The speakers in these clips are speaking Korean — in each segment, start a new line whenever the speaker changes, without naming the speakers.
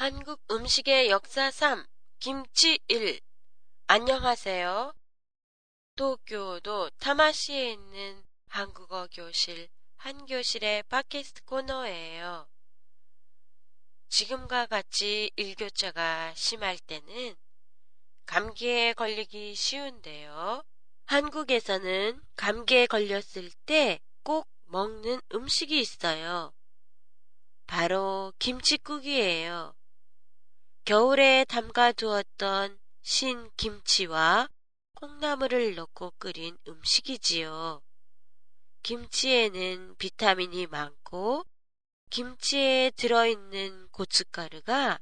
한국 음식의 역사 3 김치 1 안녕하세요. 도쿄도 타마시에 있는 한국어 교실 한 교실의 팟캐스트 코너예요. 지금과 같이 일교차가 심할 때는 감기에 걸리기 쉬운데요. 한국에서는 감기에 걸렸을 때 꼭 먹는 음식이 있어요. 바로 김치국이에요. 겨울에 담가 두었던 신 김치와 콩나물을 넣고 끓인 음식이지요. 김치에는 비타민이 많고 김치에 들어있는 고춧가루가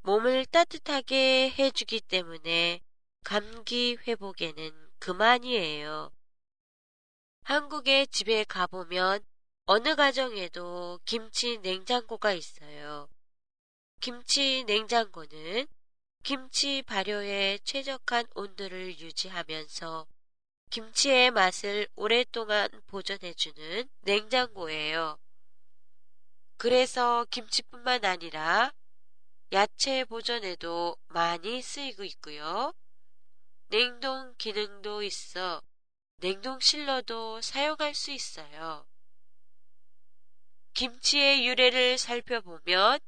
몸을 따뜻하게 해주기 때문에 감기 회복에는 그만이에요. 한국의 집에 가보면 어느 가정에도 김치 냉장고가 있어요. 김치 냉장고는 김치 발효에 최적한 온도를 유지하면서 김치의 맛을 오랫동안 보존해주는 냉장고예요. 그래서 김치뿐만 아니라 야채 보존에도 많이 쓰이고 있고요. 냉동 기능도 있어 냉동실로도 사용할 수 있어요. 김치의 유래를 살펴보면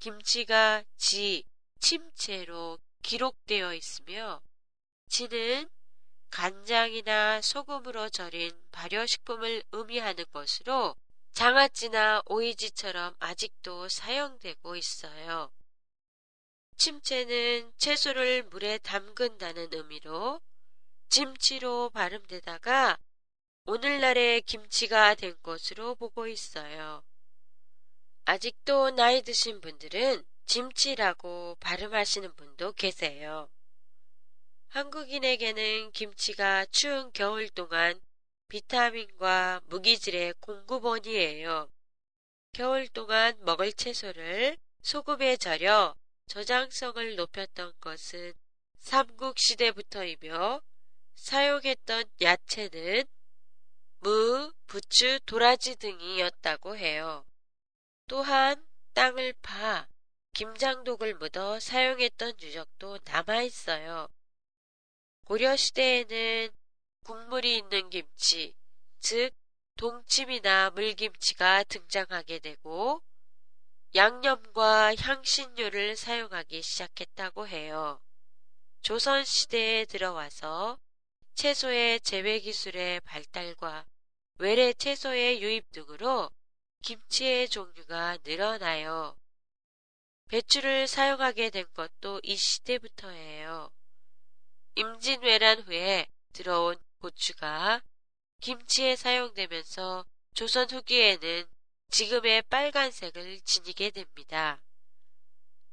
김치가 지, 침체로 기록되어 있으며 지는 간장이나 소금으로 절인 발효식품을 의미하는 것으로 장아찌나 오이지처럼 아직도 사용되고 있어요. 침체는 채소를 물에 담근다는 의미로 김치로 발음되다가 오늘날의 김치가 된 것으로 보고 있어요. 아직도 나이 드신 분들은 김치라고 발음하시는 분도 계세요. 한국인에게는 김치가 추운 겨울 동안 비타민과 무기질의 공급원이에요. 겨울 동안 먹을 채소를 소금에 절여 저장성을 높였던 것은 삼국 시대부터이며 사용했던 야채는 무, 부추, 도라지 등이었다고 해요. 또한 땅을 파 김장독을 묻어 사용했던 유적도 남아 있어요. 고려 시대에는 국물이 있는 김치, 즉 동치미나 물김치가 등장하게 되고 양념과 향신료를 사용하기 시작했다고 해요. 조선 시대에 들어와서 채소의 재배 기술의 발달과 외래 채소의 유입 등으로 김치의 종류가 늘어나요. 배추를 사용하게 된 것도 이 시대부터예요. 임진왜란 후에 들어온 고추가 김치에 사용되면서 조선 후기에는 지금의 빨간색을 지니게 됩니다.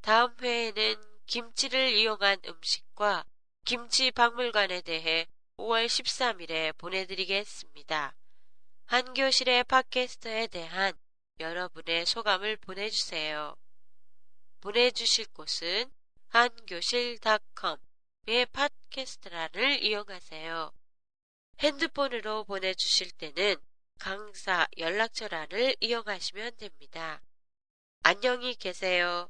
다음 회에는 김치를 이용한 음식과 김치 박물관에 대해 5월 13일에 보내드리겠습니다. 한교실의 팟캐스트에 대한 여러분의 소감을 보내주세요. 보내주실 곳은 한교실.com의 팟캐스트란을 이용하세요. 핸드폰으로 보내주실 때는 강사 연락처란을 이용하시면 됩니다. 안녕히 계세요.